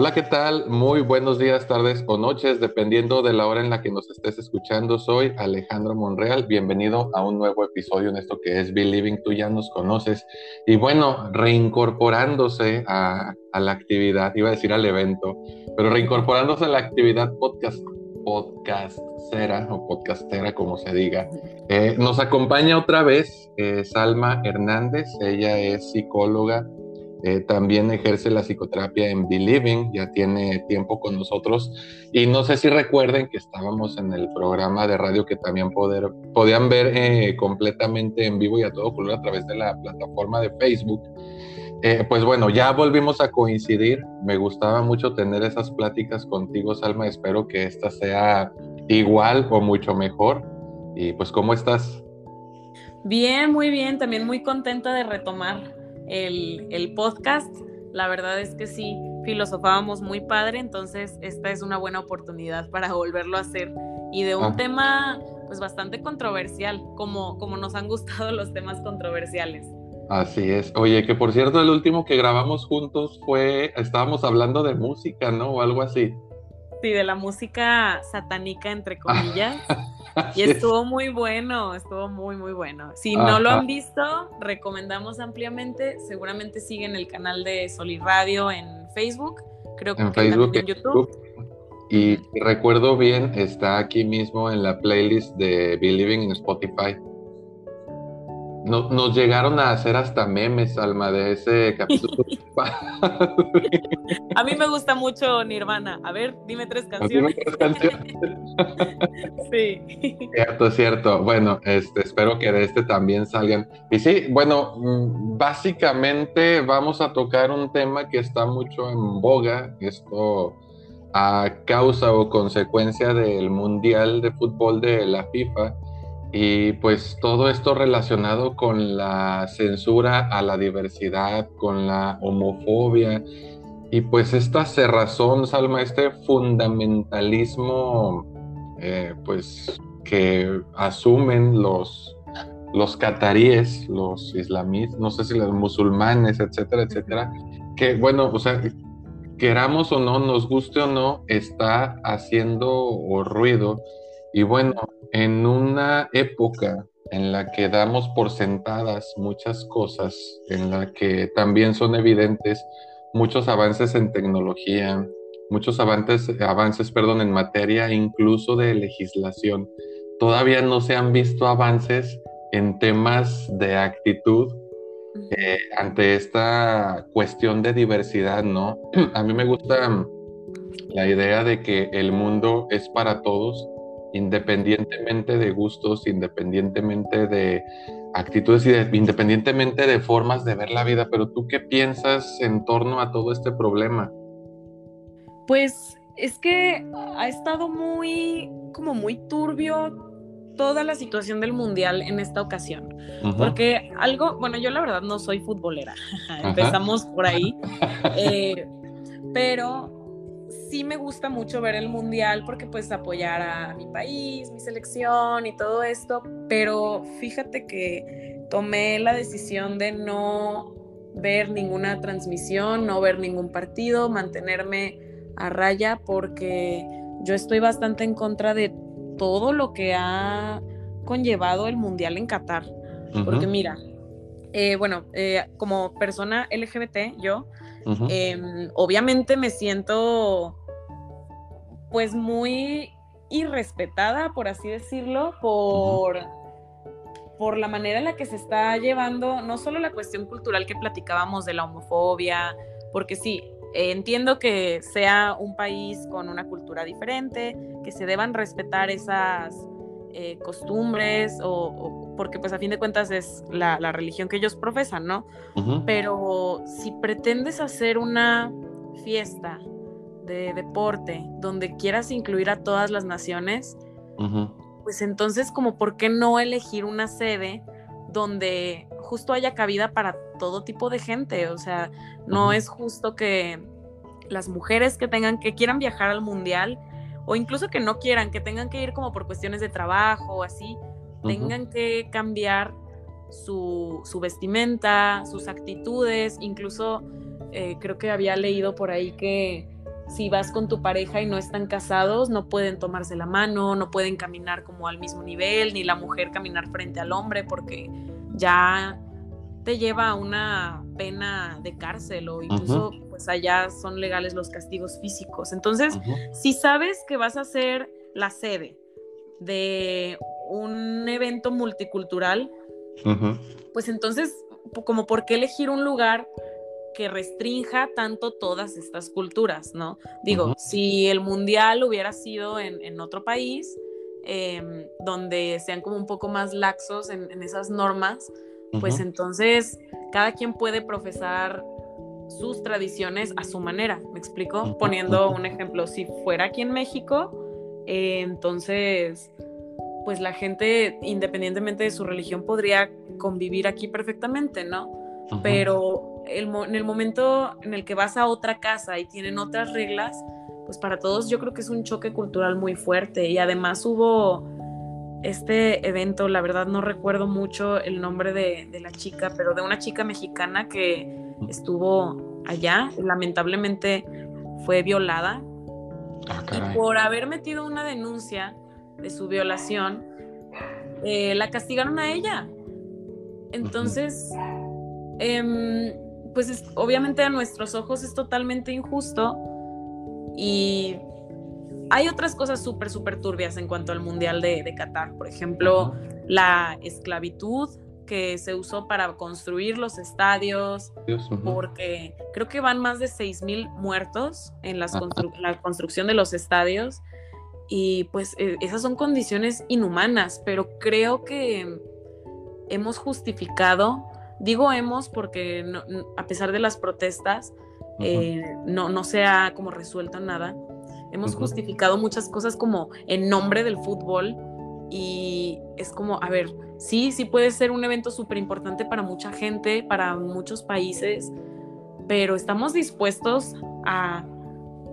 Hola, ¿qué tal? Muy buenos días, tardes o noches, dependiendo de la hora en la que nos estés escuchando. Soy Alejandro Monreal. Bienvenido a un nuevo episodio en esto que es Believing. Tú ya nos conoces. Y bueno, reincorporándose a, la actividad, iba a decir al evento, pero reincorporándose a la actividad podcast, podcastera o podcastera, como se diga. Eh, nos acompaña otra vez eh, Salma Hernández. Ella es psicóloga eh, también ejerce la psicoterapia en Believing, ya tiene tiempo con nosotros. Y no sé si recuerden que estábamos en el programa de radio que también poder, podían ver eh, completamente en vivo y a todo color a través de la plataforma de Facebook. Eh, pues bueno, ya volvimos a coincidir. Me gustaba mucho tener esas pláticas contigo, Salma. Espero que esta sea igual o mucho mejor. Y pues, ¿cómo estás? Bien, muy bien. También muy contenta de retomar el, podcast. La verdad es que sí, filosofábamos muy padre, entonces esta es una buena oportunidad para volverlo a hacer. Y de un ah. tema pues bastante controversial, como, como nos han gustado los temas controversiales. Así es. Oye, que por cierto, el último que grabamos juntos fue, estábamos hablando de música, ¿no? O algo así. Sí, de la música satánica, entre comillas. y estuvo muy bueno, estuvo muy, muy bueno. Si no lo han visto, recomendamos ampliamente. Seguramente siguen el canal de Soli Radio en Facebook, creo que Facebook, en YouTube. Y recuerdo bien, está aquí mismo en la playlist de Believing en Spotify nos llegaron a hacer hasta memes, Alma, de ese capítulo. a mí me gusta mucho Nirvana. A ver, dime tres canciones. Tres canciones? sí. Cierto, cierto. Bueno, este, espero que de este también salgan. Y sí, bueno, mm, básicamente vamos a tocar un tema que está mucho en boga. Esto a causa o consecuencia del Mundial de Fútbol de la FIFA y pues todo esto relacionado con la censura a la diversidad, con la homofobia. Y pues esta cerrazón, Salma, este fundamentalismo eh, pues que asumen los, los cataríes, los islamistas, no sé si los musulmanes, etcétera, etcétera, que bueno, o sea, queramos o no, nos guste o no, está haciendo ruido. Y bueno, en una época en la que damos por sentadas muchas cosas, en la que también son evidentes muchos avances en tecnología, muchos avances, avances perdón, en materia incluso de legislación, todavía no se han visto avances en temas de actitud eh, ante esta cuestión de diversidad, ¿no? A mí me gusta la idea de que el mundo es para todos independientemente de gustos, independientemente de actitudes y independientemente de formas de ver la vida. Pero tú qué piensas en torno a todo este problema? Pues es que ha estado muy, como muy turbio toda la situación del mundial en esta ocasión. Porque algo, bueno, yo la verdad no soy futbolera, empezamos por ahí, eh, pero sí me gusta mucho ver el mundial porque pues apoyar a mi país, mi selección y todo esto, pero fíjate que tomé la decisión de no ver ninguna transmisión, no ver ningún partido, mantenerme a raya porque yo estoy bastante en contra de todo lo que ha conllevado el mundial en Qatar. Porque mira, eh, bueno, eh, como persona LGBT, yo, em, obviamente me siento pues muy irrespetada, por así decirlo, por, por la manera en la que se está llevando no solo la cuestión cultural que platicábamos de la homofobia, porque sí, entiendo que sea un país con una cultura diferente, que se deban respetar esas eh, costumbres o, porque pues a fin de cuentas es la, religión que ellos profesan, ¿no? Pero si pretendes hacer una fiesta de deporte donde quieras incluir a todas las naciones, pues entonces como por qué no elegir una sede donde justo haya cabida para todo tipo de gente, o sea, no es justo que las mujeres que tengan que quieran viajar al mundial o incluso que no quieran, que tengan que ir como por cuestiones de trabajo o así, tengan que cambiar su, su, vestimenta, sus actitudes, incluso eh, creo que había leído por ahí que si vas con tu pareja y no están casados, no pueden tomarse la mano, no pueden caminar como al mismo nivel, ni la mujer caminar frente al hombre porque ya te lleva a una pena de cárcel o incluso pues allá son legales los castigos físicos. Entonces, si sabes que vas a ser la sede de un evento multicultural, pues entonces, como por qué elegir un lugar que restrinja tanto todas estas culturas, ¿no? Digo, si el mundial hubiera sido en, otro país, em, donde sean como un poco más laxos en, esas normas, pues entonces cada quien puede profesar sus tradiciones a su manera, ¿me explico? Poniendo un ejemplo, si fuera aquí en México, eh, entonces, pues la gente, independientemente de su religión, podría convivir aquí perfectamente, ¿no? Pero en el momento en el que vas a otra casa y tienen otras reglas, pues para todos yo creo que es un choque cultural muy fuerte y además hubo este evento, la verdad no recuerdo mucho el nombre de, la chica, pero de una chica mexicana que estuvo allá, lamentablemente fue violada. Ah, y por haber metido una denuncia de su violación, eh, la castigaron a ella. Entonces, em, pues obviamente a nuestros ojos es totalmente injusto y hay otras cosas súper, súper turbias en cuanto al Mundial de, de Qatar. Por ejemplo, la esclavitud que se usó para construir los estadios, porque creo que van más de 6.000 muertos en la construcción de los estadios. Y pues e, esas son condiciones inhumanas, pero creo que hemos justificado, digo hemos porque a pesar de las protestas, eh, no, no se ha como resuelto nada. Hemos justificado muchas cosas como en nombre del fútbol y es como, a ver, sí, sí puede ser un evento súper importante para mucha gente, para muchos países, pero estamos dispuestos a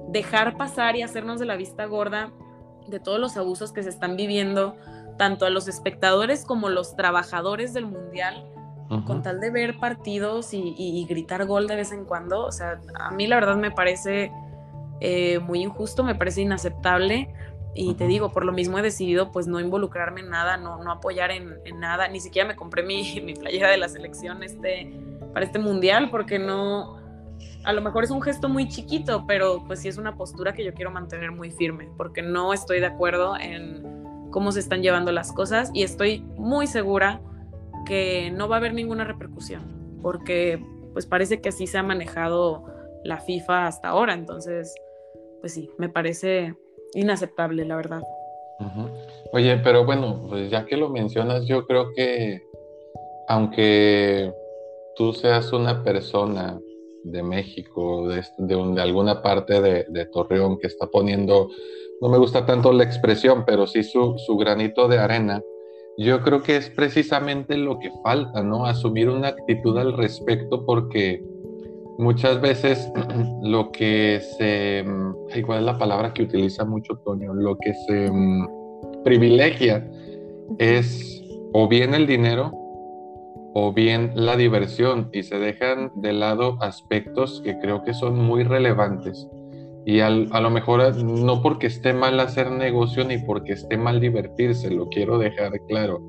dejar pasar y hacernos de la vista gorda de todos los abusos que se están viviendo, tanto a los espectadores como los trabajadores del mundial, con tal de ver partidos y, y, gritar gol de vez en cuando. O sea, a mí la verdad me parece eh, muy injusto, me parece inaceptable. Y te digo, por lo mismo he decidido pues no involucrarme en nada, no, no apoyar en, nada. Ni siquiera me compré mi, mi, playera de la selección este, para este mundial porque no, a lo mejor es un gesto muy chiquito, pero pues sí es una postura que yo quiero mantener muy firme porque no estoy de acuerdo en cómo se están llevando las cosas y estoy muy segura que no va a haber ninguna repercusión porque pues parece que así se ha manejado la FIFA hasta ahora. Entonces, pues sí, me parece inaceptable, la verdad. Oye, pero bueno, pues ya que lo mencionas, yo creo que aunque tú seas una persona de México, de, de, alguna parte de, Torreón que está poniendo, no me gusta tanto la expresión, pero sí su, su granito de arena, yo creo que es precisamente lo que falta, ¿no? Asumir una actitud al respecto porque muchas veces lo que se, mm, ¿cuál es la palabra que utiliza mucho Toño? Lo que se mm, privilegia es o bien el dinero o bien la diversión y se dejan de lado aspectos que creo que son muy relevantes. Y a lo mejor eh, no porque esté mal hacer negocio ni porque esté mal divertirse, lo quiero dejar claro.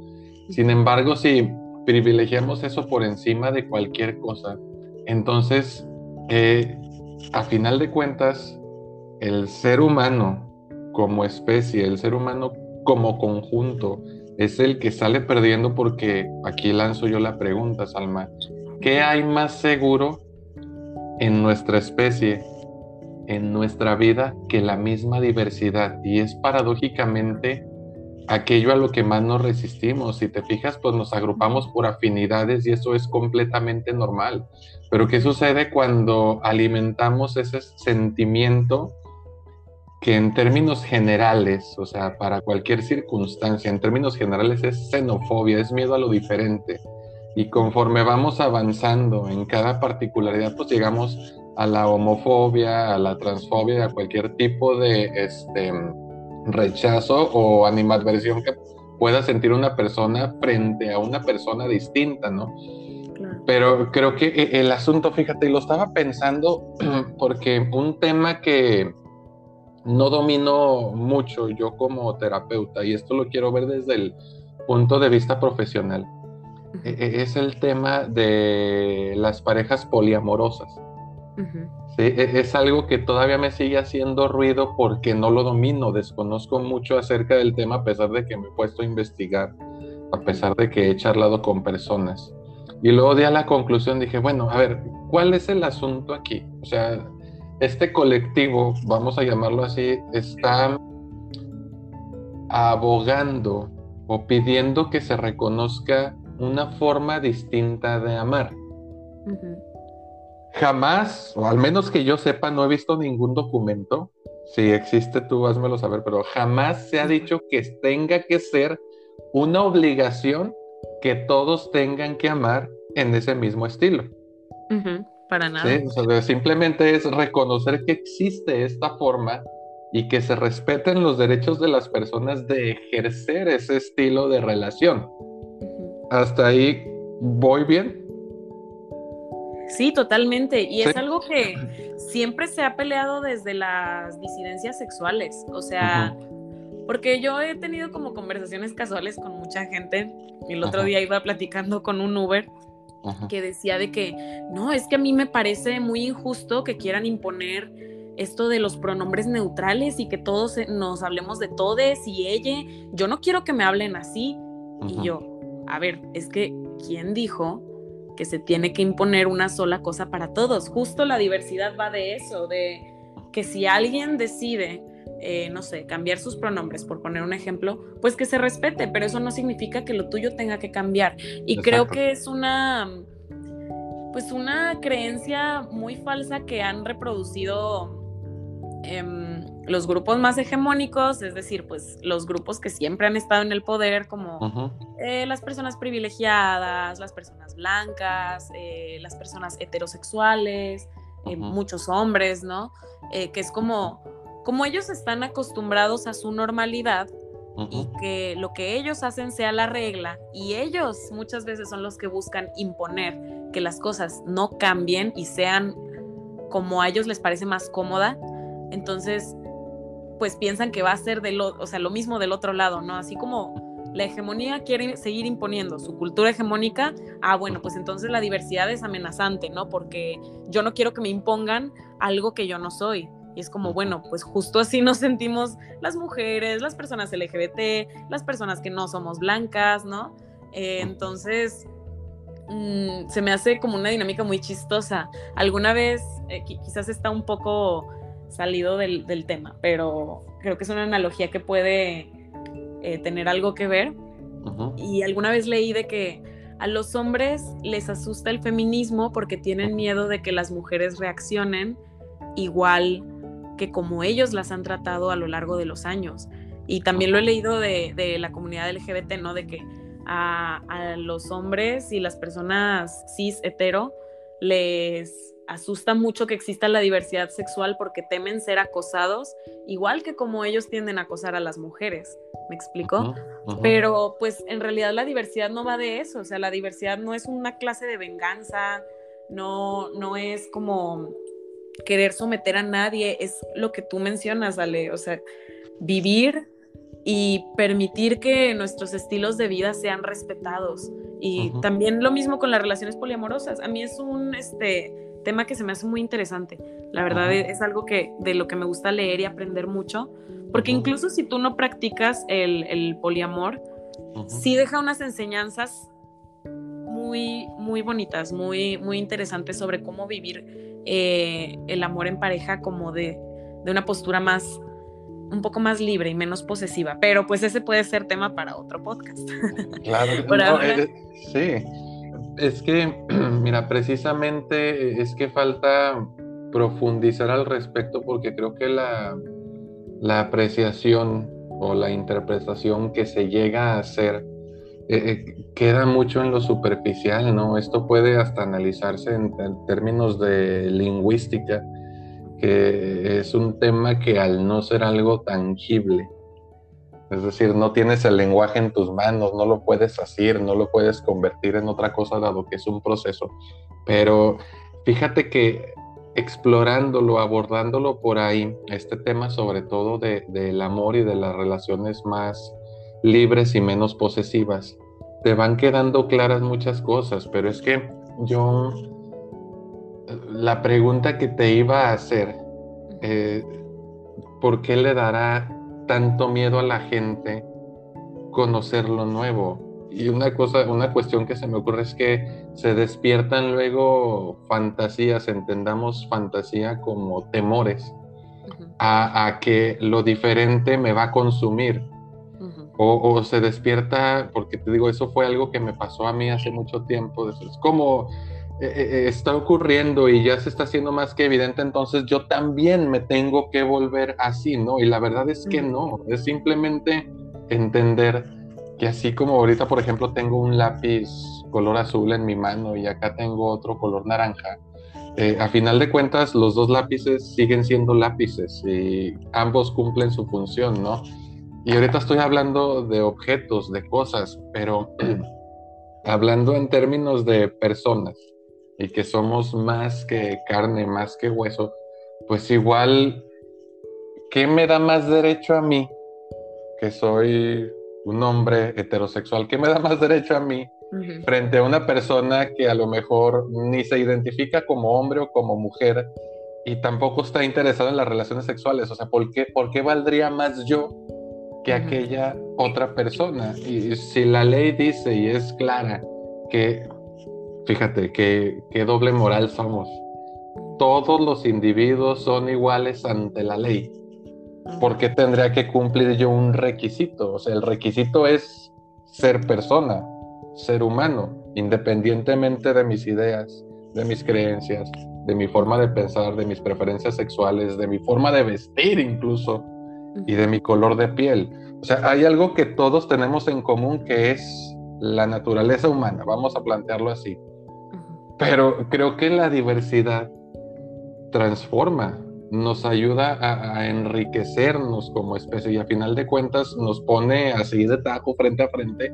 Sin embargo, si privilegiamos eso por encima de cualquier cosa, entonces, eh, a final de cuentas, el ser humano como especie, el ser humano como conjunto, es el que sale perdiendo porque aquí lanzo yo la pregunta, Salma, ¿qué hay más seguro en nuestra especie, en nuestra vida, que la misma diversidad? Y es paradójicamente aquello a lo que más nos resistimos. Si te fijas, pues nos agrupamos por afinidades y eso es completamente normal. Pero ¿qué sucede cuando alimentamos ese sentimiento que en términos generales, o sea, para cualquier circunstancia, en términos generales es xenofobia, es miedo a lo diferente? Y conforme vamos avanzando en cada particularidad, pues llegamos a la homofobia, a la transfobia, a cualquier tipo de este, rechazo o animadversión que pueda sentir una persona frente a una persona distinta, ¿no? Pero creo que e, el asunto, fíjate, lo estaba pensando porque un tema que no domino mucho yo como terapeuta, y esto lo quiero ver desde el punto de vista profesional, e, e, es el tema de las parejas poliamorosas. Es algo que todavía me sigue haciendo ruido porque no lo domino, desconozco mucho acerca del tema a pesar de que me he puesto a investigar, a pesar de que he charlado con personas. Y luego di a la conclusión, dije, bueno, a ver, ¿cuál es el asunto aquí? O sea, este colectivo, vamos a llamarlo así, está abogando o pidiendo que se reconozca una forma distinta de amar. Jamás, o al menos que yo sepa, no he visto ningún documento. Si existe, tú házmelo saber, pero jamás se ha dicho que tenga que ser una obligación que todos tengan que amar en ese mismo estilo. Para nada. simplemente es reconocer que existe esta forma y que se respeten los derechos de las personas de ejercer ese estilo de relación. Hasta ahí voy bien. Sí, totalmente. Y es algo que siempre se ha peleado desde las disidencias sexuales. O sea, porque yo he tenido como conversaciones casuales con mucha gente. El otro día iba platicando con un Uber que decía de que, no, es que a mí me parece muy injusto que quieran imponer esto de los pronombres neutrales y que todos nos hablemos de todes y ella. Yo no quiero que me hablen así. Y yo, a ver, es que, ¿quién dijo que se tiene que imponer una sola cosa para todos? Justo la diversidad va de eso, de que si alguien decide eh, no sé, cambiar sus pronombres, por poner un ejemplo, pues que se respete, pero eso no significa que lo tuyo tenga que cambiar. Y creo que es una, pues una creencia muy falsa que han reproducido em, los grupos más hegemónicos, es decir, pues los grupos que siempre han estado en el poder, como eh, las personas privilegiadas, las personas blancas, eh, las personas heterosexuales, muchos hombres, ¿no? que es como como ellos están acostumbrados a su normalidad y que lo que ellos hacen sea la regla y ellos muchas veces son los que buscan imponer que las cosas no cambien y sean como a ellos les parece más cómoda, entonces pues piensan que va a ser de lo, o sea, lo mismo del otro lado, ¿no? Así como la hegemonía quiere seguir imponiendo su cultura hegemónica, ah, bueno, pues entonces la diversidad es amenazante, ¿no? Porque yo no quiero que me impongan algo que yo no soy. Y es como, bueno, pues justo así nos sentimos las mujeres, las personas LGBT, las personas que no somos blancas, ¿no? Eh, entonces, mm, se me hace como una dinámica muy chistosa. Alguna vez, eh, quizás está un poco salido del, tema, pero creo que es una analogía que puede eh, tener algo que ver. Y alguna vez leí de que a los hombres les asusta el feminismo porque tienen miedo de que las mujeres reaccionen igual que como ellos las han tratado a lo largo de los años. Y también lo he leído de, la comunidad LGBT, ¿no? De que a, los hombres y las personas cis hetero les asusta mucho que exista la diversidad sexual porque temen ser acosados, igual que como ellos tienden a acosar a las mujeres. ¿Me explico? Pero pues en realidad la diversidad no va de eso, o sea, la diversidad no es una clase de venganza, no, no es como querer someter a nadie, es lo que tú mencionas, Ale, o sea, vivir y permitir que nuestros estilos de vida sean respetados. Y también lo mismo con las relaciones poliamorosas. A mí es un este, tema que se me hace muy interesante. La verdad es, algo que de lo que me gusta leer y aprender mucho, porque incluso si tú no practicas el, poliamor, sí deja unas enseñanzas muy, muy bonitas, muy, muy interesantes sobre cómo vivir eh, el amor en pareja como de, una postura más, un poco más libre y menos posesiva. Pero pues ese puede ser tema para otro podcast. Claro, eh, sí. Es que, mira, precisamente es que falta profundizar al respecto porque creo que la, la apreciación o la interpretación que se llega a hacer eh, eh, queda mucho en lo superficial, ¿no? Esto puede hasta analizarse en, términos de lingüística, que es un tema que al no ser algo tangible, Es decir, no tienes el lenguaje en tus manos, no lo puedes hacer, no lo puedes convertir en otra cosa dado que es un proceso. Pero fíjate que explorándolo, abordándolo por ahí, este tema sobre todo del amor y de las relaciones más libres y menos posesivas, te van quedando claras muchas cosas, pero es que yo, la pregunta que te iba a hacer, eh, ¿por qué le dará tanto miedo a la gente conocer lo nuevo? Y una cosa, una cuestión que se me ocurre es que se despiertan luego fantasías, entendamos fantasía como temores a, que lo diferente me va a consumir. o, se despierta, porque te digo, eso fue algo que me pasó a mí hace mucho tiempo. Es como eh, eh, está ocurriendo y ya se está haciendo más que evidente, entonces yo también me tengo que volver así, ¿no? Y la verdad es que no, es simplemente entender que así como ahorita, por ejemplo, tengo un lápiz color azul en mi mano y acá tengo otro color naranja, eh, a final de cuentas los dos lápices siguen siendo lápices y ambos cumplen su función, ¿no? Y ahorita estoy hablando de objetos, de cosas, pero hablando en términos de personas y que somos más que carne, más que hueso, pues igual, ¿qué me da más derecho a mí? Que soy un hombre heterosexual, ¿qué me da más derecho a mí frente a una persona que a lo mejor ni se identifica como hombre o como mujer y tampoco está interesado en las relaciones sexuales? O sea, ¿por qué, por qué valdría más yo que aquella otra persona? Y si la ley dice y es clara que, fíjate, que, qué doble moral somos. Todos los individuos son iguales ante la ley ¿por qué tendría que cumplir yo un requisito? O sea, el requisito es ser persona, ser humano, independientemente de mis ideas, de mis creencias, de mi forma de pensar, de mis preferencias sexuales, de mi forma de vestir incluso y de mi color de piel. O sea, hay algo que todos tenemos en común que es la naturaleza humana, vamos a plantearlo así. Pero creo que la diversidad transforma nos ayuda a, enriquecernos como especie y a final de cuentas nos pone así de tajo frente a frente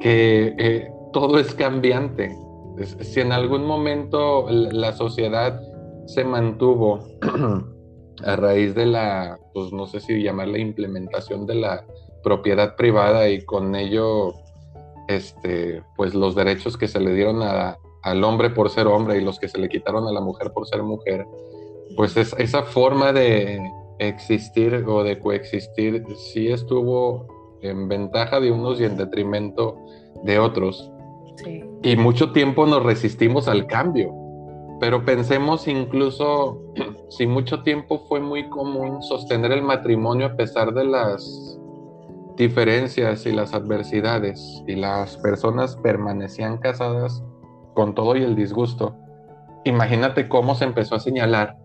que eh, todo es cambiante. Si en algún momento la sociedad se mantuvo a raíz de la, pues no sé si llamarla implementación de la propiedad privada y con ello, este, pues los derechos que se le dieron al hombre por ser hombre y los que se le quitaron a la mujer por ser mujer, pues esa forma de existir o de coexistir sí estuvo en ventaja de unos y en detrimento de otros. Y mucho tiempo nos resistimos al cambio. Pero pensemos incluso si mucho tiempo fue muy común sostener el matrimonio a pesar de las diferencias y las adversidades y las personas permanecían casadas con todo y el disgusto. Imagínate cómo se empezó a señalar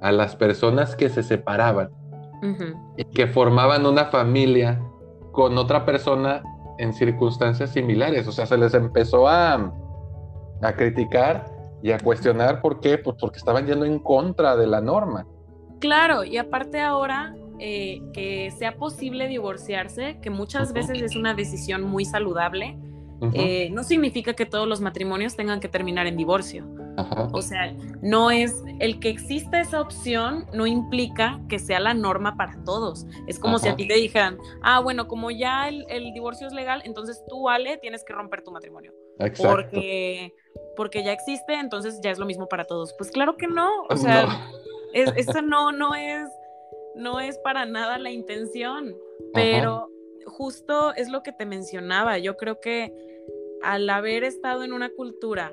a las personas que se separaban y que formaban una familia con otra persona en circunstancias similares. O sea, se les empezó a, a criticar y a cuestionar por qué, pues porque estaban yendo en contra de la norma. Claro, y aparte ahora eh, que sea posible divorciarse, que muchas veces es una decisión muy saludable, eh, no significa que todos los matrimonios tengan que terminar en divorcio. O sea, no es el que exista esa opción, no implica que sea la norma para todos. Es como si a ti te dijeran, ah, bueno, como ya el, divorcio es legal, entonces tú, Ale, tienes que romper tu matrimonio. Exacto. Porque, porque ya existe, entonces ya es lo mismo para todos. Pues claro que no. O sea, eso no, no es, no es para nada la intención. Pero justo es lo que te mencionaba. Yo creo que al haber estado en una cultura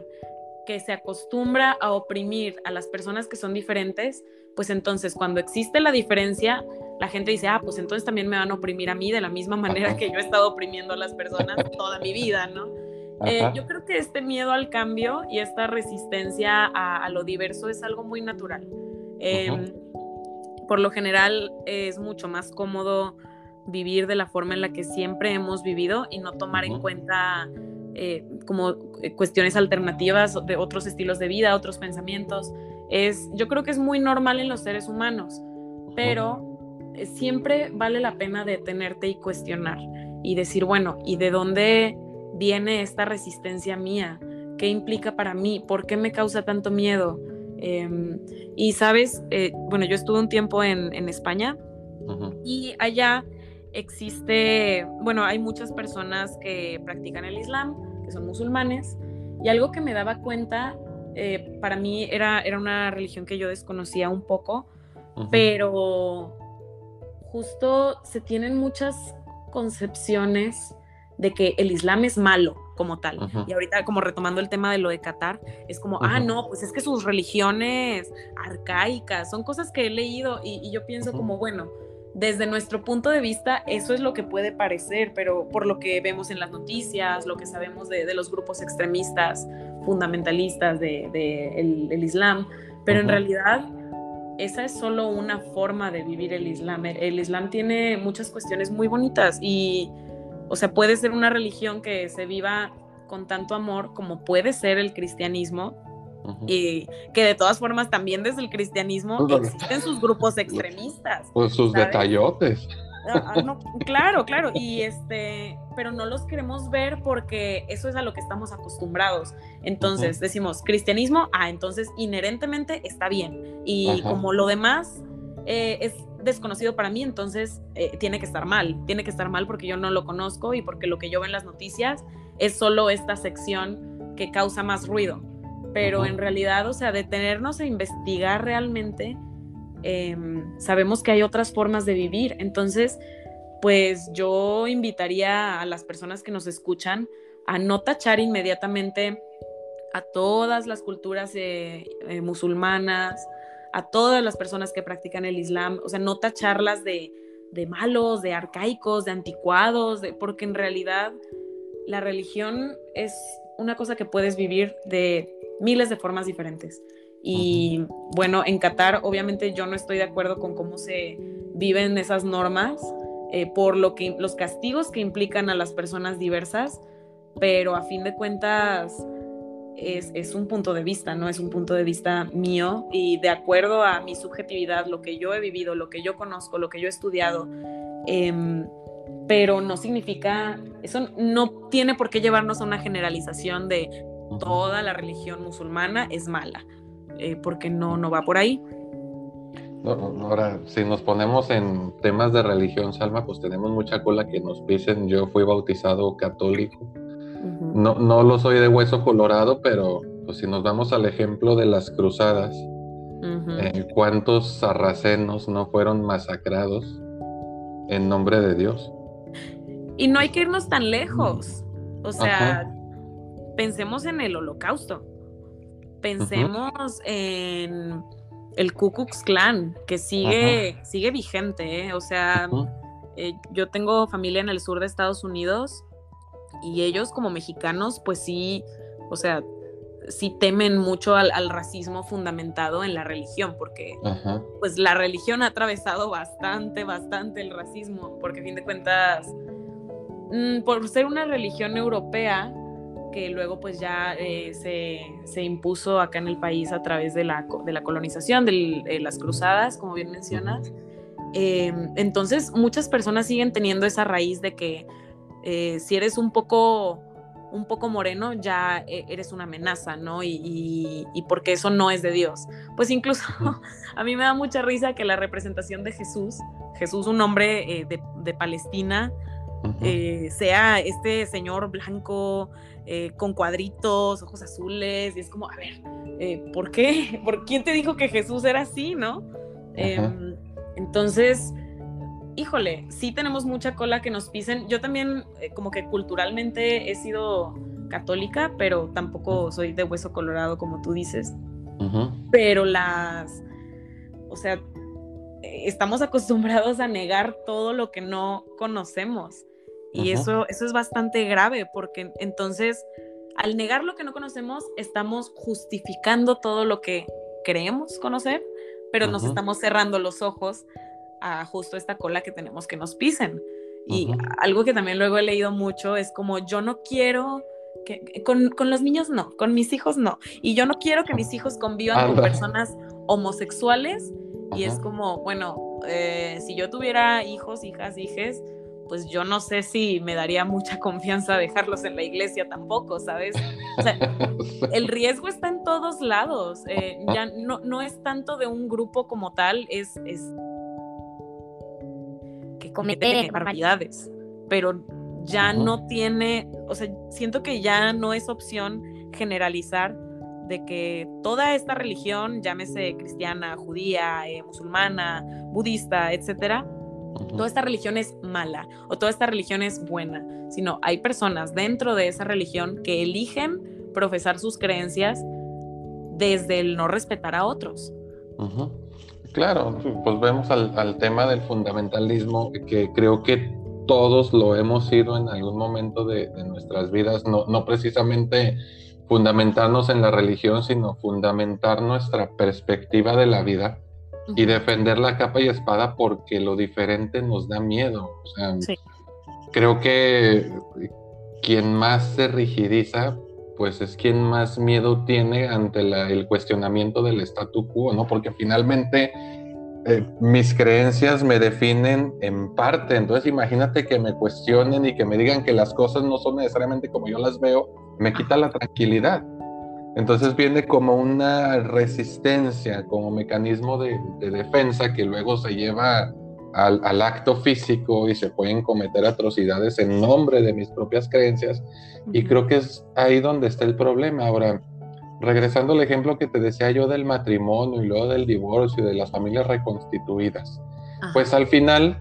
que se acostumbra a oprimir a las personas que son diferentes, pues entonces cuando existe la diferencia, la gente dice, ah, pues entonces también me van a oprimir a mí de la misma manera que yo he estado oprimiendo a las personas toda mi vida, ¿no? Eh, yo creo que este miedo al cambio y esta resistencia a, lo diverso es algo muy natural. Em, por lo general es mucho más cómodo vivir de la forma en la que siempre hemos vivido y no tomar en cuenta eh, como eh, cuestiones alternativas de otros estilos de vida, otros pensamientos. Es, yo creo que es muy normal en los seres humanos, pero eh, siempre vale la pena detenerte y cuestionar y decir, bueno, ¿y de dónde viene esta resistencia mía? ¿Qué implica para mí? ¿Por qué me causa tanto miedo? Em, y sabes, eh, bueno, yo estuve un tiempo en, España y allá existe, bueno, hay muchas personas que practican el Islam, que son musulmanes, y algo que me daba cuenta, eh, para mí era, era una religión que yo desconocía un poco, pero justo se tienen muchas concepciones de que el Islam es malo como tal. Y ahorita como retomando el tema de lo de Qatar, es como, ah, no, pues es que sus religiones arcaicas, son cosas que he leído y, yo pienso como, bueno, desde nuestro punto de vista, eso es lo que puede parecer, pero por lo que vemos en las noticias, lo que sabemos de, los grupos extremistas, fundamentalistas del de, el, Islam, pero en realidad esa es solo una forma de vivir el Islam. El Islam tiene muchas cuestiones muy bonitas y, o sea, puede ser una religión que se viva con tanto amor como puede ser el cristianismo. Y que de todas formas también desde el cristianismo pues, existen sus grupos extremistas. Pues sus detallotes. Ah, ah, claro, claro, y este, pero no los queremos ver porque eso es a lo que estamos acostumbrados. Entonces decimos, cristianismo, ah, entonces inherentemente está bien. Y como lo demás eh, es desconocido para mí, entonces eh, tiene que estar mal. Tiene que estar mal porque yo no lo conozco y porque lo que yo veo en las noticias es solo esta sección que causa más ruido. Pero en realidad, o sea, detenernos a investigar realmente Em, sabemos que hay otras formas de vivir. Entonces, pues yo invitaría a las personas que nos escuchan a no tachar inmediatamente a todas las culturas eh, eh, musulmanas, a todas las personas que practican el Islam, o sea, no tacharlas de, de malos, de arcaicos, de anticuados, de, porque en realidad la religión es una cosa que puedes vivir de miles de formas diferentes. Y bueno, en Qatar obviamente yo no estoy de acuerdo con cómo se viven esas normas eh, por lo que los castigos que implican a las personas diversas, pero a fin de cuentas es, es, un punto de vista, ¿no? Es un punto de vista mío y de acuerdo a mi subjetividad, lo que yo he vivido, lo que yo conozco, lo que yo he estudiado. Em, pero no significa, eso no tiene por qué llevarnos a una generalización de toda la religión musulmana es mala. Eh, porque no, no va por ahí. ahora, si nos ponemos en temas de religión, Salma, pues tenemos mucha cola que nos pisen. Yo fui bautizado católico. no, no lo soy de hueso colorado, pero pues si nos vamos al ejemplo de las cruzadas, eh, ¿cuántos sarracenos no fueron masacrados en nombre de Dios? Y no hay que irnos tan lejos. O sea, pensemos en el holocausto. Pensemos en el Ku Klux Klan, que sigue, sigue vigente, ¿eh? o sea, eh, yo tengo familia en el sur de Estados Unidos y ellos como mexicanos, pues sí, o sea, sí temen mucho al, racismo fundamentado en la religión, porque pues la religión ha atravesado bastante, bastante el racismo, porque a fin de cuentas, mm, por ser una religión europea, que luego pues ya eh, se, impuso acá en el país a través de la, de la colonización, de las cruzadas, como bien mencionas. Em, entonces muchas personas siguen teniendo esa raíz de que eh, si eres un poco, un poco moreno ya eh, eres una amenaza, ¿no? Y, porque eso no es de Dios. Pues incluso a mí me da mucha risa que la representación de Jesús, Jesús un hombre de, de, Palestina, sea este señor blanco, eh, con cuadritos, ojos azules, y es como, a ver, eh, ¿por qué? ¿Por quién te dijo que Jesús era así, no? Em, entonces, híjole, sí tenemos mucha cola que nos pisen. Yo también, eh, como que culturalmente he sido católica, pero tampoco soy de hueso colorado, como tú dices. Pero las, o sea, estamos acostumbrados a negar todo lo que no conocemos. Y eso, eso es bastante grave porque entonces al negar lo que no conocemos estamos justificando todo lo que creemos conocer, pero nos estamos cerrando los ojos a justo esta cola que tenemos que nos pisen. Y algo que también luego he leído mucho es como yo no quiero que con, con, los niños no, con mis hijos no. Y yo no quiero que mis hijos convivan con personas homosexuales. Y es como, bueno, eh, si yo tuviera hijos, hijas, hijes, pues yo no sé si me daría mucha confianza dejarlos en la iglesia tampoco, ¿sabes? O sea, el riesgo está en todos lados. Eh, ya no, no es tanto de un grupo como tal, es, es que comete barbaridades, pero ya no tiene, o sea, siento que ya no es opción generalizar de que toda esta religión, llámese cristiana, judía, eh, musulmana, budista, etcétera, toda esta religión es mala o toda esta religión es buena, sino hay personas dentro de esa religión que eligen profesar sus creencias desde el no respetar a otros. Claro, pues vemos al, tema del fundamentalismo, que creo que todos lo hemos sido en algún momento de, nuestras vidas, no, no precisamente fundamentarnos en la religión, sino fundamentar nuestra perspectiva de la vida y defender la capa y espada porque lo diferente nos da miedo. O sea, creo que quien más se rigidiza, pues es quien más miedo tiene ante el cuestionamiento del statu quo, ¿no? Porque finalmente eh, mis creencias me definen en parte. Entonces imagínate que me cuestionen y que me digan que las cosas no son necesariamente como yo las veo, me quita la tranquilidad. Entonces viene como una resistencia, como mecanismo de, defensa que luego se lleva al, acto físico y se pueden cometer atrocidades en nombre de mis propias creencias. Y creo que es ahí donde está el problema. Ahora, regresando al ejemplo que te decía yo del matrimonio y luego del divorcio y de las familias reconstituidas, pues al final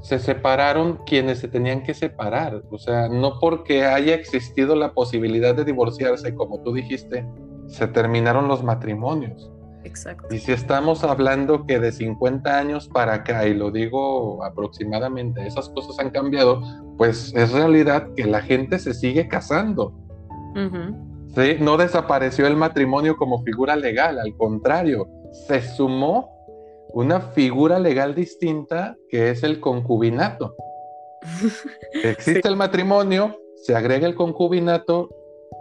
se separaron quienes se tenían que separar. O sea, no porque haya existido la posibilidad de divorciarse, como tú dijiste, se terminaron los matrimonios. Exacto. Y si estamos hablando que de 50 años para acá, y lo digo aproximadamente, esas cosas han cambiado, pues es realidad que la gente se sigue casando. ¿Sí? No desapareció el matrimonio como figura legal, al contrario, se sumó una figura legal distinta que es el concubinato. Existe el matrimonio, se agrega el concubinato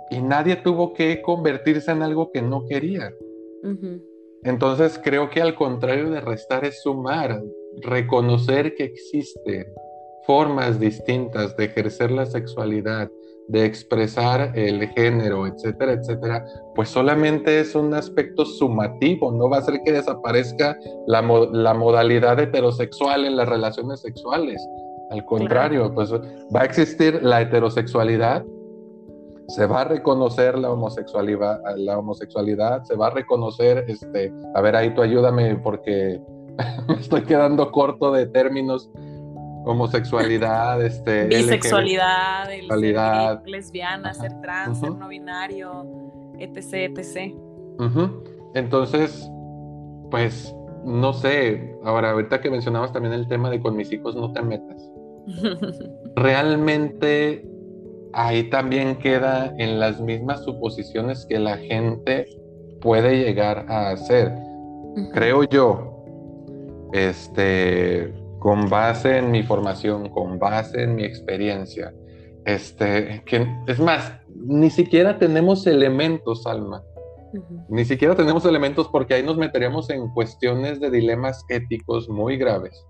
y nadie tuvo que convertirse en algo que no quería. Entonces creo que al contrario de restar es sumar, reconocer que existen formas distintas de ejercer la sexualidad, de expresar el género, etcétera, etcétera, pues solamente es un aspecto sumativo, no va a ser que desaparezca la, modalidad heterosexual en las relaciones sexuales. Al contrario, pues va a existir la heterosexualidad, se va a reconocer la homosexualidad, la homosexualidad, se va a reconocer, este, a ver, ahí tú ayúdame porque me estoy quedando corto de términos homosexualidad, este, bisexualidad, ser lesbiana, ser trans, ser no binario, etc, etc. Entonces, pues, no sé, ahora ahorita que mencionabas también el tema de con mis hijos no te metas. Realmente ahí también queda en las mismas suposiciones que la gente puede llegar a hacer. Creo yo, este, con base en mi formación, con base en mi experiencia. Este, que, es más, ni siquiera tenemos elementos, Alma. Ni siquiera tenemos elementos porque ahí nos meteríamos en cuestiones de dilemas éticos muy graves.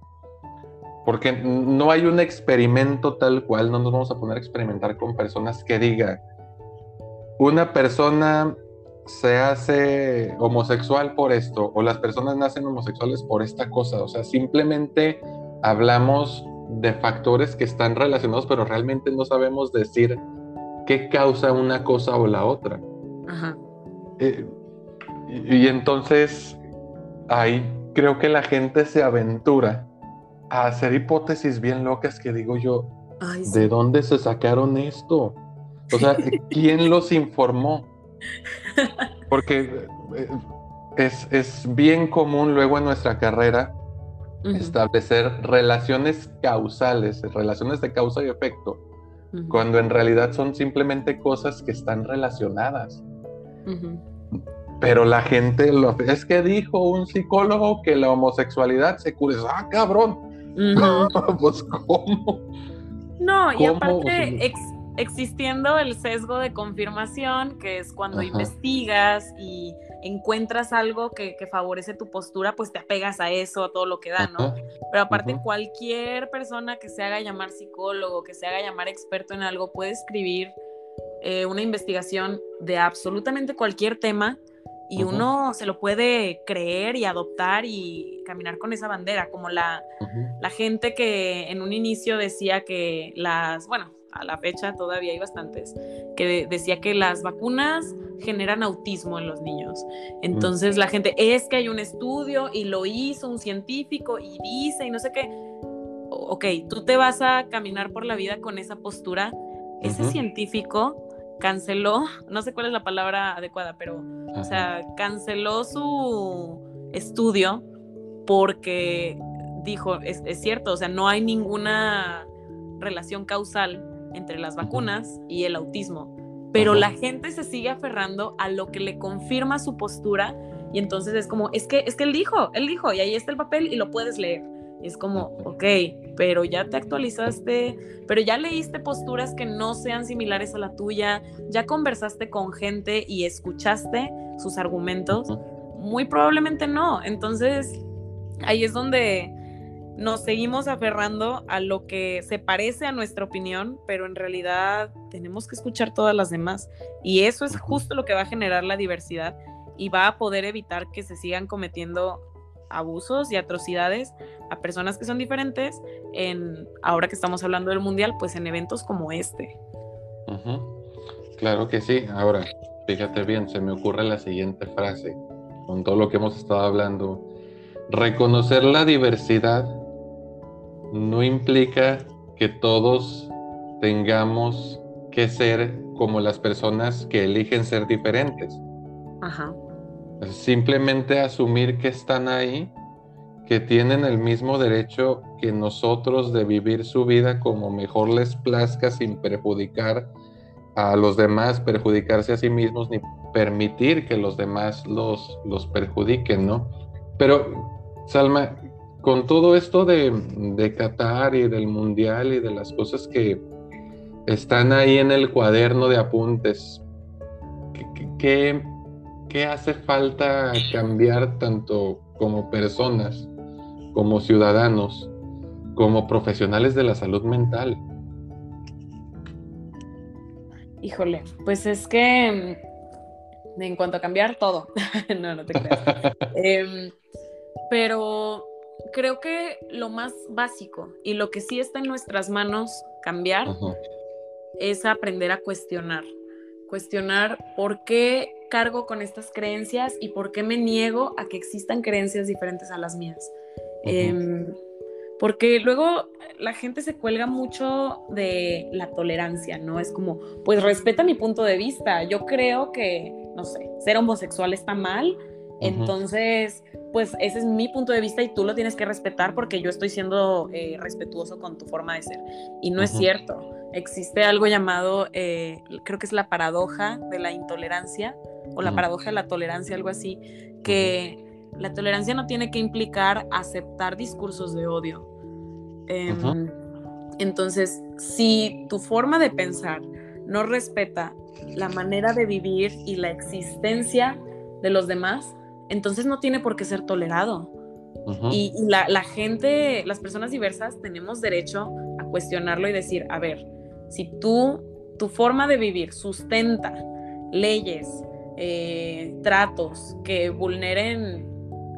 Porque no hay un experimento tal cual, no nos vamos a poner a experimentar con personas que digan, una persona se hace homosexual por esto, o las personas nacen homosexuales por esta cosa. O sea, simplemente hablamos de factores que están relacionados, pero realmente no sabemos decir qué causa una cosa o la otra. Eh, y, entonces ahí creo que la gente se aventura a hacer hipótesis bien locas que digo yo, ¿de dónde se sacaron esto? O sea, ¿quién los informó? Porque eh, es, es bien común luego en nuestra carrera establecer relaciones causales, relaciones de causa y efecto, cuando en realidad son simplemente cosas que están relacionadas. Pero la gente lo es que dijo un psicólogo que la homosexualidad se cura. Ah, cabrón. pues cómo. No, y aparte existiendo el sesgo de confirmación, que es cuando investigas y encuentras algo que, favorece tu postura, pues te apegas a eso, a todo lo que da, ¿no? Pero aparte, cualquier persona que se haga llamar psicólogo, que se haga llamar experto en algo, puede escribir eh, una investigación de absolutamente cualquier tema y uno se lo puede creer y adoptar y caminar con esa bandera, como la, la gente que en un inicio decía que las, bueno, a la fecha todavía hay bastantes, que decía que las vacunas generan autismo en los niños. Entonces la gente, es que hay un estudio y lo hizo un científico y dice y no sé qué. Ok, tú te vas a caminar por la vida con esa postura. Ese científico canceló, no sé cuál es la palabra adecuada, pero, o sea, canceló su estudio porque dijo, es, es, cierto, o sea, no hay ninguna relación causal entre las vacunas y el autismo. Pero la gente se sigue aferrando a lo que le confirma su postura y entonces es como, es que, es que él dijo, él dijo, y ahí está el papel y lo puedes leer. Y es como, ok, pero ya te actualizaste, pero ya leíste posturas que no sean similares a la tuya, ya conversaste con gente y escuchaste sus argumentos. Muy probablemente no. Entonces, ahí es donde nos seguimos aferrando a lo que se parece a nuestra opinión, pero en realidad tenemos que escuchar todas las demás. Y eso es justo lo que va a generar la diversidad y va a poder evitar que se sigan cometiendo abusos y atrocidades a personas que son diferentes en ahora que estamos hablando del mundial, pues en eventos como este. Claro que sí. Ahora, fíjate bien, se me ocurre la siguiente frase con todo lo que hemos estado hablando. Reconocer la diversidad no implica que todos tengamos que ser como las personas que eligen ser diferentes. Ajá. Simplemente asumir que están ahí, que tienen el mismo derecho que nosotros de vivir su vida como mejor les plazca sin perjudicar a los demás, perjudicarse a sí mismos, ni permitir que los demás los, los perjudiquen, ¿no? Pero, Salma, con todo esto de, de, Qatar y del Mundial y de las cosas que están ahí en el cuaderno de apuntes, ¿qué, qué, hace falta cambiar tanto como personas, como ciudadanos, como profesionales de la salud mental? Híjole, pues es que en cuanto a cambiar todo, no, no te creas. Em, pero creo que lo más básico y lo que sí está en nuestras manos cambiar es aprender a cuestionar. Cuestionar por qué cargo con estas creencias y por qué me niego a que existan creencias diferentes a las mías. Em, porque luego la gente se cuelga mucho de la tolerancia, ¿no? Es como, pues respeta mi punto de vista. Yo creo que, no sé, ser homosexual está mal, entonces, pues ese es mi punto de vista y tú lo tienes que respetar porque yo estoy siendo eh, respetuoso con tu forma de ser. Y no es cierto. Existe algo llamado, eh, creo que es la paradoja de la intolerancia o la paradoja de la tolerancia, algo así, que la tolerancia no tiene que implicar aceptar discursos de odio. Em, entonces, si tu forma de pensar no respeta la manera de vivir y la existencia de los demás, entonces no tiene por qué ser tolerado. Y, la, gente, las personas diversas, tenemos derecho a cuestionarlo y decir, a ver, si tú, tu forma de vivir sustenta leyes, eh, tratos que vulneren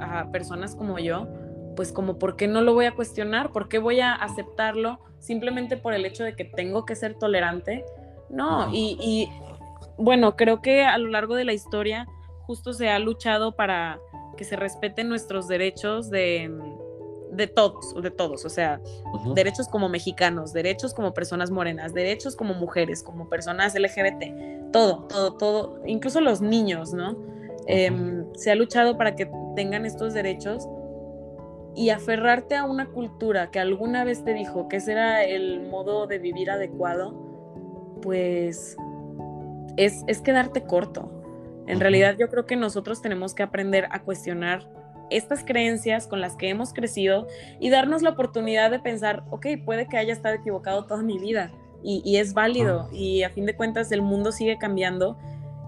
a personas como yo, pues como, ¿por qué no lo voy a cuestionar? ¿Por qué voy a aceptarlo simplemente por el hecho de que tengo que ser tolerante? No, y, y bueno, creo que a lo largo de la historia justo se ha luchado para que se respeten nuestros derechos de, de todos, de todos, o sea, derechos como mexicanos, derechos como personas morenas, derechos como mujeres, como personas LGBT, todo, todo, todo, incluso los niños, ¿no? Em, se ha luchado para que tengan estos derechos y aferrarte a una cultura que alguna vez te dijo que ese era el modo de vivir adecuado, pues es, es quedarte corto. En realidad yo creo que nosotros tenemos que aprender a cuestionar estas creencias con las que hemos crecido y darnos la oportunidad de pensar, ok, puede que haya estado equivocado toda mi vida y, es válido y a fin de cuentas el mundo sigue cambiando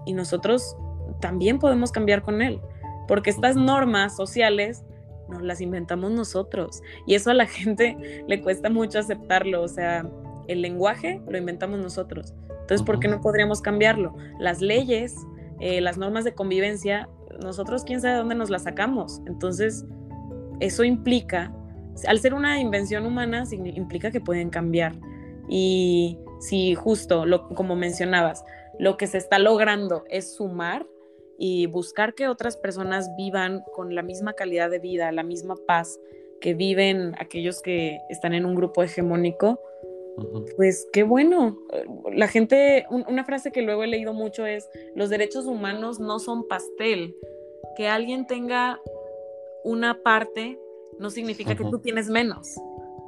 y nosotros también podemos cambiar con él, porque estas normas sociales nos las inventamos nosotros y eso a la gente le cuesta mucho aceptarlo, o sea, el lenguaje lo inventamos nosotros. Entonces, ¿por qué no podríamos cambiarlo? Las leyes, eh, las normas de convivencia, nosotros quién sabe dónde nos las sacamos. Entonces, eso implica, al ser una invención humana, implica que pueden cambiar. Y si justo, lo, como mencionabas, lo que se está logrando es sumar y buscar que otras personas vivan con la misma calidad de vida, la misma paz que viven aquellos que están en un grupo hegemónico, pues qué bueno. La gente, una frase que luego he leído mucho es, los derechos humanos no son pastel. Que alguien tenga una parte no significa que tú tienes menos.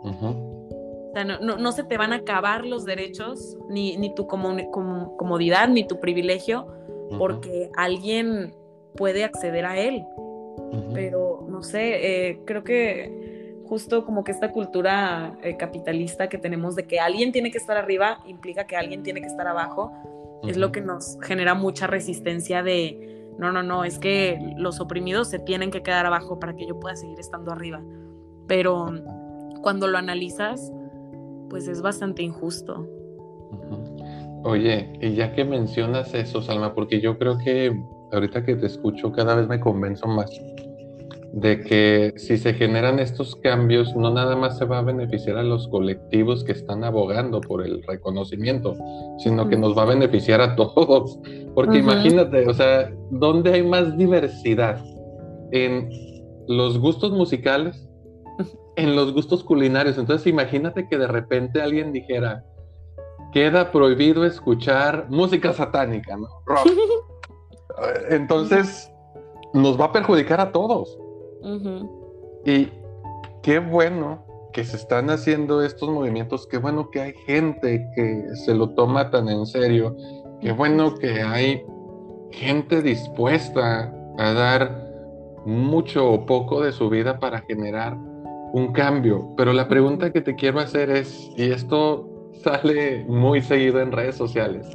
O sea, no, se te van a acabar los derechos, ni, ni tu comodidad, ni tu privilegio, porque alguien puede acceder a él. Pero, no sé, eh, creo que justo como que esta cultura eh, capitalista que tenemos de que alguien tiene que estar arriba implica que alguien tiene que estar abajo, es lo que nos genera mucha resistencia de, no, no, no, es que los oprimidos se tienen que quedar abajo para que yo pueda seguir estando arriba. Pero cuando lo analizas, pues es bastante injusto. Oye, y ya que mencionas eso, Salma, porque yo creo que ahorita que te escucho cada vez me convenzo más de que si se generan estos cambios, no nada más se va a beneficiar a los colectivos que están abogando por el reconocimiento, sino que nos va a beneficiar a todos. Porque imagínate, o sea, ¿dónde hay más diversidad? En los gustos musicales, en los gustos culinarios. Entonces imagínate que de repente alguien dijera, queda prohibido escuchar música satánica, ¿no? Rock. Entonces nos va a perjudicar a todos. Y qué bueno que se están haciendo estos movimientos, qué bueno que hay gente que se lo toma tan en serio, qué bueno que hay gente dispuesta a dar mucho o poco de su vida para generar un cambio. Pero la pregunta que te quiero hacer es, y esto sale muy seguido en redes sociales,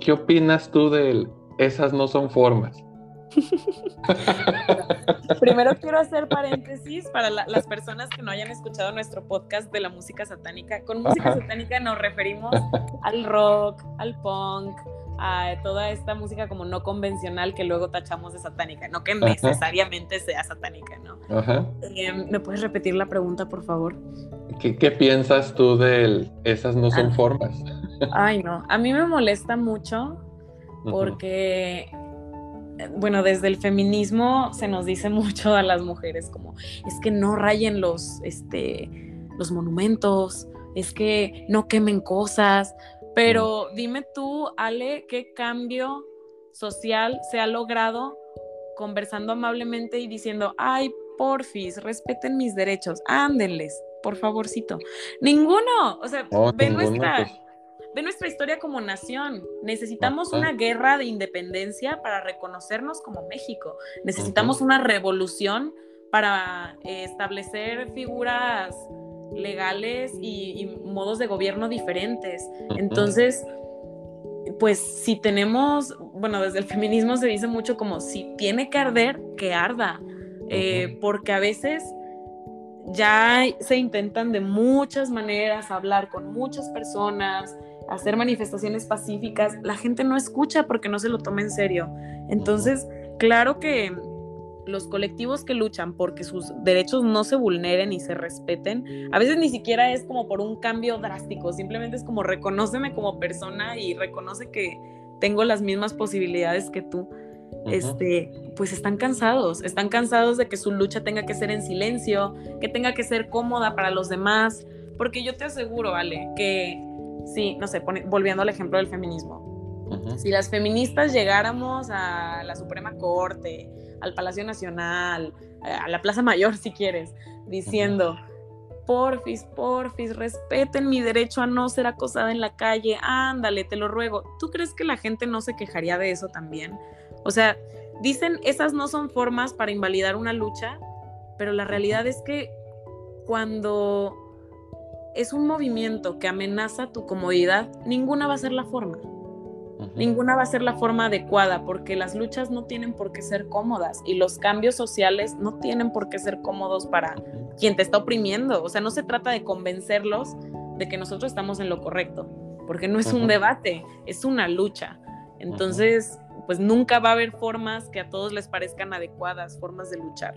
¿qué opinas tú de esas no son formas? Primero quiero hacer paréntesis para las personas que no hayan escuchado nuestro podcast de la música satánica. Con música satánica nos referimos al rock, al punk, a toda esta música como no convencional que luego tachamos de satánica, no que necesariamente sea satánica, ¿no? Em, ¿Me puedes repetir la pregunta, por favor? ¿Qué, qué piensas tú de esas no son ah. formas? Ay, no, a mí me molesta mucho porque, bueno, desde el feminismo se nos dice mucho a las mujeres como, es que no rayen los, este, los monumentos, es que no quemen cosas, pero dime tú, Ale, ¿qué cambio social se ha logrado conversando amablemente y diciendo, ay, porfis, respeten mis derechos, ándenles, por favorcito? Ninguno, o sea, ve, nuestra, pues. Nuestra historia como nación. Necesitamos una guerra de independencia para reconocernos como México. Necesitamos una revolución para eh, establecer figuras legales y, modos de gobierno diferentes. Entonces, pues si tenemos, bueno, desde el feminismo se dice mucho como si tiene que arder, que arda, eh, porque a veces ya se intentan de muchas maneras hablar con muchas personas, hacer manifestaciones pacíficas, la gente no escucha porque no se lo toma en serio. Entonces, claro que los colectivos que luchan porque sus derechos no se vulneren y se respeten, a veces ni siquiera es como por un cambio drástico, simplemente es como reconóceme como persona y reconoce que tengo las mismas posibilidades que tú. Este, pues están cansados, están cansados de que su lucha tenga que ser en silencio, que tenga que ser cómoda para los demás, porque yo te aseguro, Ale, que sí, no sé, volviendo al ejemplo del feminismo, si las feministas llegáramos a la Suprema Corte, al Palacio Nacional, eh, a la Plaza Mayor si quieres, diciendo, porfis, porfis, respeten mi derecho a no ser acosada en la calle, ándale, te lo ruego. ¿Tú crees que la gente no se quejaría de eso también? O sea, dicen, esas no son formas para invalidar una lucha, pero la realidad es que cuando es un movimiento que amenaza tu comodidad, ninguna va a ser la forma. Ninguna va a ser la forma adecuada porque las luchas no tienen por qué ser cómodas y los cambios sociales no tienen por qué ser cómodos para quien te está oprimiendo. O sea, no se trata de convencerlos de que nosotros estamos en lo correcto, porque no es un debate, es una lucha. Entonces, pues nunca va a haber formas que a todos les parezcan adecuadas, formas de luchar.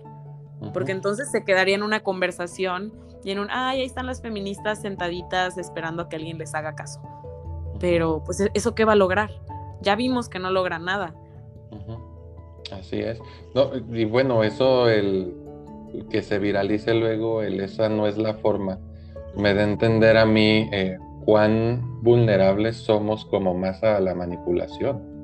Porque entonces se quedaría en una conversación y en un, ay, ahí están las feministas sentaditas esperando a que alguien les haga caso. Pero, pues, ¿e-, ¿eso qué va a lograr? Ya vimos que no logra nada. Así es. No, y bueno, eso, el, que se viralice luego, el esa no es la forma, me da a entender a mí eh, cuán vulnerables somos como más a la manipulación.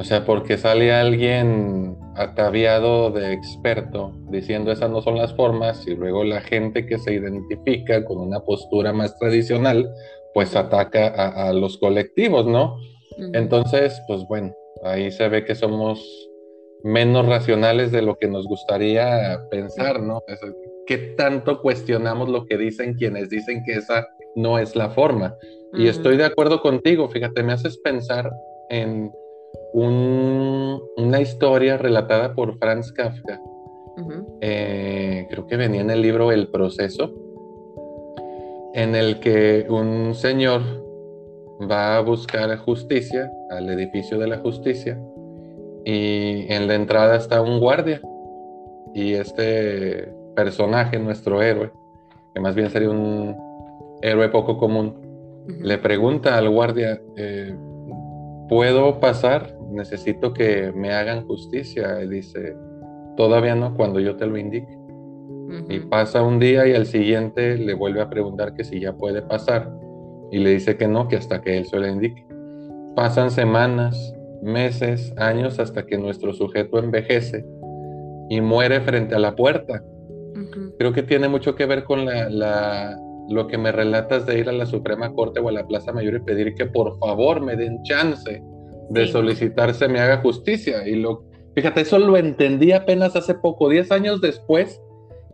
O sea, porque sale alguien ataviado de experto diciendo esas no son las formas y luego la gente que se identifica con una postura más tradicional, pues ataca a, los colectivos, ¿no? Entonces, pues bueno, ahí se ve que somos menos racionales de lo que nos gustaría pensar, ¿no? ¿Qué tanto cuestionamos lo que dicen quienes dicen que esa no es la forma? Y estoy de acuerdo contigo, fíjate, me haces pensar en una historia relatada por Franz Kafka. Eh, creo que venía en el libro El proceso, en el que un señor va a buscar justicia al edificio de la justicia y en la entrada está un guardia y este personaje, nuestro héroe, que más bien sería un héroe poco común, le pregunta al guardia, eh, ¿puedo pasar? Necesito que me hagan justicia. Y dice, todavía no, cuando yo te lo indique. Y pasa un día y al siguiente le vuelve a preguntar que si ya puede pasar. Y le dice que no, que hasta que él se lo indique. Pasan semanas, meses, años hasta que nuestro sujeto envejece y muere frente a la puerta. Creo que tiene mucho que ver con la, lo que me relatas de ir a la Suprema Corte o a la Plaza Mayor y pedir que por favor me den chance de solicitarse me haga justicia. Y lo, fíjate, eso lo entendí apenas hace poco, 10 años después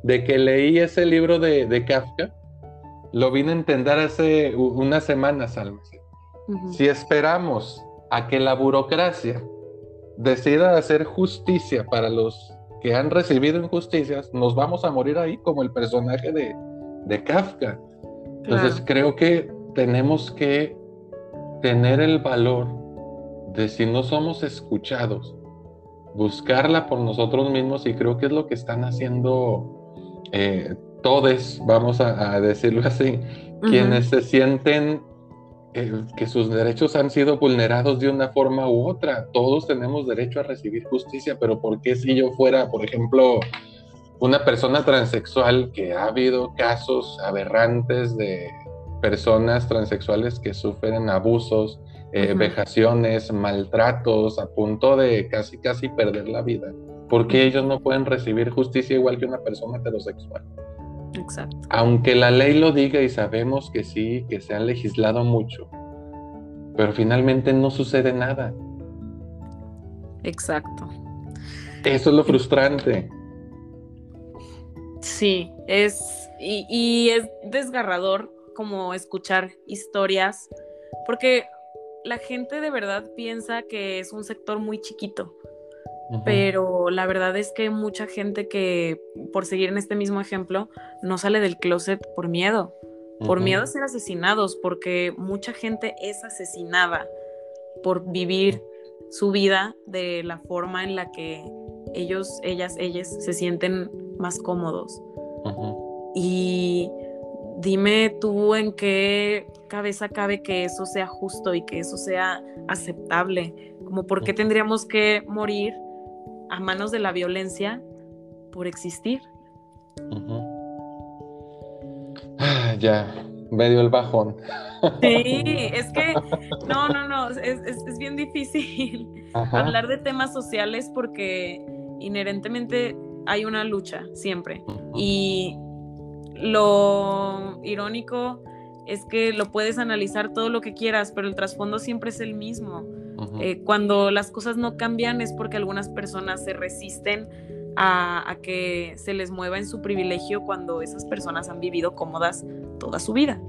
de que leí ese libro de, de Kafka, lo vine a entender hace unas semanas. Si esperamos a que la burocracia decida hacer justicia para los que han recibido injusticias, nos vamos a morir ahí como el personaje de, de Kafka. Entonces creo que tenemos que tener el valor de si no somos escuchados, buscarla por nosotros mismos y creo que es lo que están haciendo eh, todos, vamos a, decirlo así, quienes se sienten eh, que sus derechos han sido vulnerados de una forma u otra. Todos tenemos derecho a recibir justicia, pero ¿por qué si yo fuera, por ejemplo, una persona transexual que ha habido casos aberrantes de personas transexuales que sufren abusos, eh, vejaciones, maltratos, a punto de casi, casi perder la vida. porque ellos no pueden recibir justicia igual que una persona heterosexual? Exacto. Aunque la ley lo diga y sabemos que sí, que se han legislado mucho, pero finalmente no sucede nada. Exacto. Eso es lo frustrante. Sí, es y, y es desgarrador como escuchar historias, porque la gente de verdad piensa que es un sector muy chiquito, pero la verdad es que mucha gente que, por seguir en este mismo ejemplo, no sale del closet por miedo, por miedo a ser asesinados, porque mucha gente es asesinada por vivir su vida de la forma en la que ellos, ellas, ellas se sienten más cómodos. Y dime tú en qué cabeza cabe que eso sea justo y que eso sea aceptable, como por qué tendríamos que morir a manos de la violencia por existir. Ya, medio el bajón. Sí, es que no, no, no, es, bien difícil hablar de temas sociales porque inherentemente hay una lucha siempre. Y lo irónico es que lo puedes analizar todo lo que quieras, pero el trasfondo siempre es el mismo. Eh, cuando las cosas no cambian es porque algunas personas se resisten a, que se les mueva en su privilegio cuando esas personas han vivido cómodas toda su vida.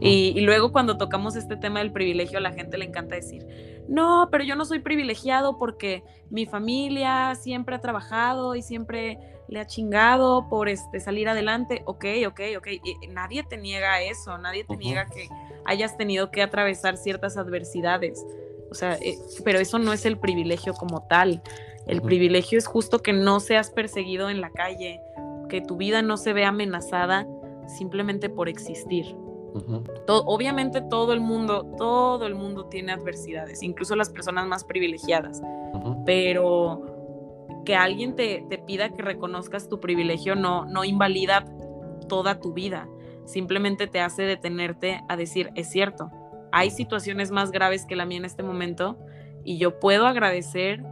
y, luego cuando tocamos este tema del privilegio, a la gente le encanta decir, no, pero yo no soy privilegiado porque mi familia siempre ha trabajado y siempre le ha chingado por este, salir adelante. Ok, ok, ok. nadie te niega eso, nadie te niega que hayas tenido que atravesar ciertas adversidades. O sea, eh, pero eso no es el privilegio como tal. El privilegio es justo que no seas perseguido en la calle, que tu vida no se vea amenazada simplemente por existir. obviamente todo el mundo, todo el mundo tiene adversidades, incluso las personas más privilegiadas, pero que alguien te, te, pida que reconozcas tu privilegio no, no invalida toda tu vida, simplemente te hace detenerte a decir, es cierto, hay situaciones más graves que la mía en este momento y yo puedo agradecer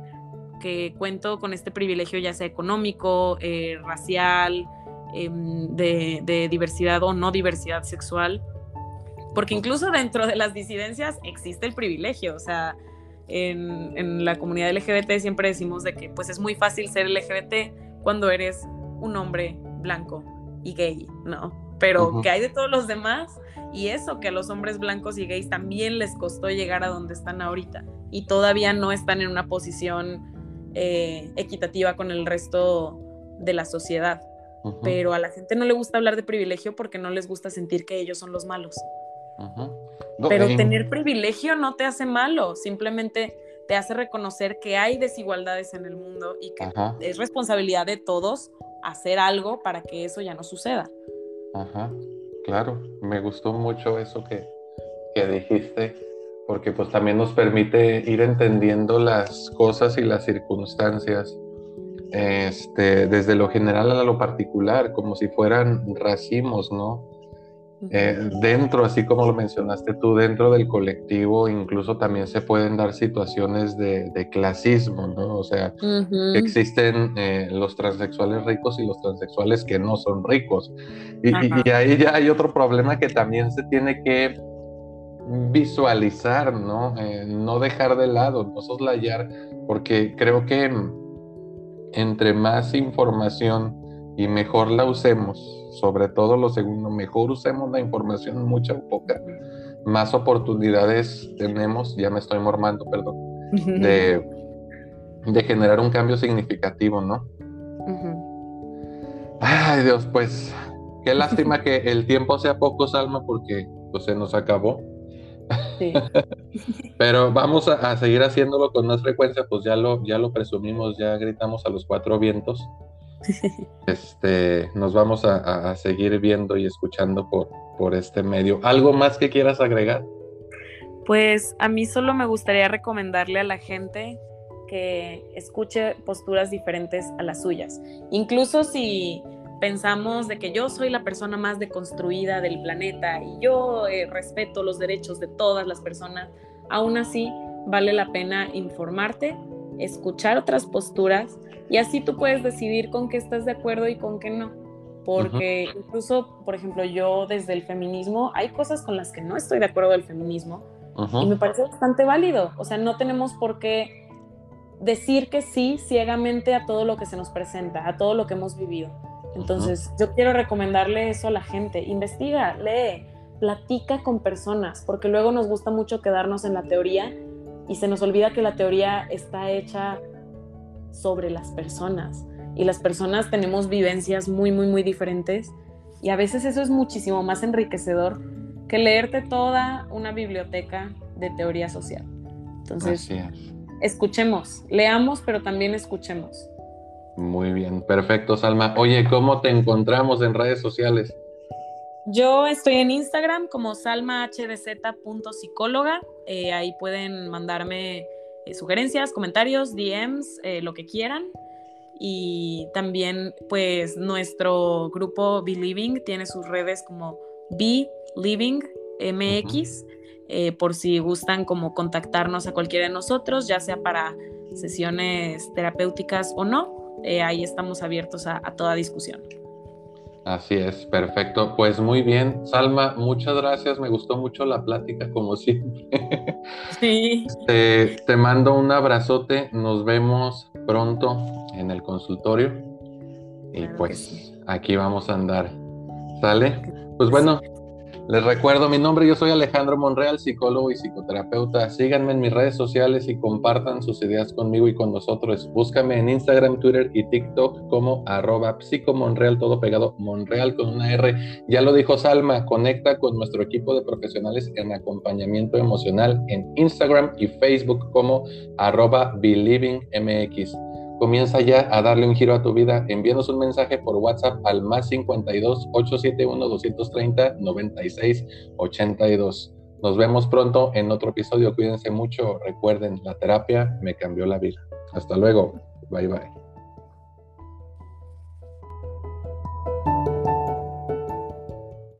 que cuento con este privilegio ya sea económico, eh, racial, em, de, diversidad o no diversidad sexual, porque incluso dentro de las disidencias existe el privilegio, o sea, en, en, la comunidad LGBT siempre decimos de que pues es muy fácil ser LGBT cuando eres un hombre blanco y gay, ¿no? Pero que hay de todos los demás y eso que a los hombres blancos y gays también les costó llegar a donde están ahorita y todavía no están en una posición eh, equitativa con el resto de la sociedad. Pero a la gente no le gusta hablar de privilegio porque no les gusta sentir que ellos son los malos. Pero eh, tener privilegio no te hace malo, simplemente te hace reconocer que hay desigualdades en el mundo y que es responsabilidad de todos hacer algo para que eso ya no suceda. Ajá, claro, me gustó mucho eso que, que dijiste porque pues también nos permite ir entendiendo las cosas y las circunstancias este, desde lo general a lo particular, como si fueran racimos, ¿no? Eh, dentro, así como lo mencionaste tú, dentro del colectivo incluso también se pueden dar situaciones de, clasismo, ¿no? O sea, existen eh, los transexuales ricos y los transexuales que no son ricos. y, ahí ya hay otro problema que también se tiene que visualizar, ¿no? Eh, no dejar de lado, no soslayar, porque creo que entre más información y mejor la usemos, sobre todo lo segundo, mejor usemos la información mucha o poca, más oportunidades tenemos, ya me estoy mormando, perdón, de, de generar un cambio significativo, ¿no? Ay Dios, pues qué lástima que el tiempo sea poco, Salma, porque pues, se nos acabó. Pero vamos a, seguir haciéndolo con más frecuencia, pues ya lo, ya lo presumimos, ya gritamos a los cuatro vientos. Este, nos vamos a, seguir viendo y escuchando por, por este medio. ¿Algo más que quieras agregar? Pues a mí solo me gustaría recomendarle a la gente que escuche posturas diferentes a las suyas. Incluso si pensamos de que yo soy la persona más deconstruida del planeta y yo eh, respeto los derechos de todas las personas, aún así vale la pena informarte, escuchar otras posturas y así tú puedes decidir con qué estás de acuerdo y con qué no. Porque incluso, por ejemplo, yo desde el feminismo, hay cosas con las que no estoy de acuerdo del feminismo y me parece bastante válido. O sea, no tenemos por qué decir que sí ciegamente a todo lo que se nos presenta, a todo lo que hemos vivido entonces, yo quiero recomendarle eso a la gente. Investiga, lee, platica con personas, porque luego nos gusta mucho quedarnos en la teoría y se nos olvida que la teoría está hecha sobre las personas. Y las personas tenemos vivencias muy, muy, muy diferentes. Y a veces eso es muchísimo más enriquecedor que leerte toda una biblioteca de teoría social. Entonces, escuchemos, leamos, pero también escuchemos. Muy bien, perfecto, Salma. Oye, ¿cómo te encontramos en redes sociales? Yo estoy en Instagram como salmahdz.psicóloga. Eh, ahí pueden mandarme eh, sugerencias, comentarios, DMs, eh, lo que quieran. Y también, pues, nuestro grupo Be Living tiene sus redes como Be Living MX, por si gustan como contactarnos a cualquiera de nosotros, ya sea para sesiones terapéuticas o no. Eh, ahí estamos abiertos a, toda discusión. Así es, perfecto. Pues muy bien, Salma, muchas gracias. Me gustó mucho la plática, como siempre. Sí. Te, mando un abrazote. Nos vemos pronto en el consultorio. Y pues aquí vamos a andar. ¿Sale? Pues bueno, Les recuerdo mi nombre, yo soy Alejandro Monreal, psicólogo y psicoterapeuta. Síganme en mis redes sociales y compartan sus ideas conmigo y con nosotros. Búscame en Instagram, Twitter y TikTok como arroba psicomonreal, todo pegado, Monreal con una R. Ya lo dijo Salma, conecta con nuestro equipo de profesionales en acompañamiento emocional en Instagram y Facebook como arroba believingmx. Comienza ya a darle un giro a tu vida. Envíanos un mensaje por WhatsApp al más 52 871 230 96 82. Nos vemos pronto en otro episodio. Cuídense mucho. Recuerden, la terapia me cambió la vida. Hasta luego. Bye bye.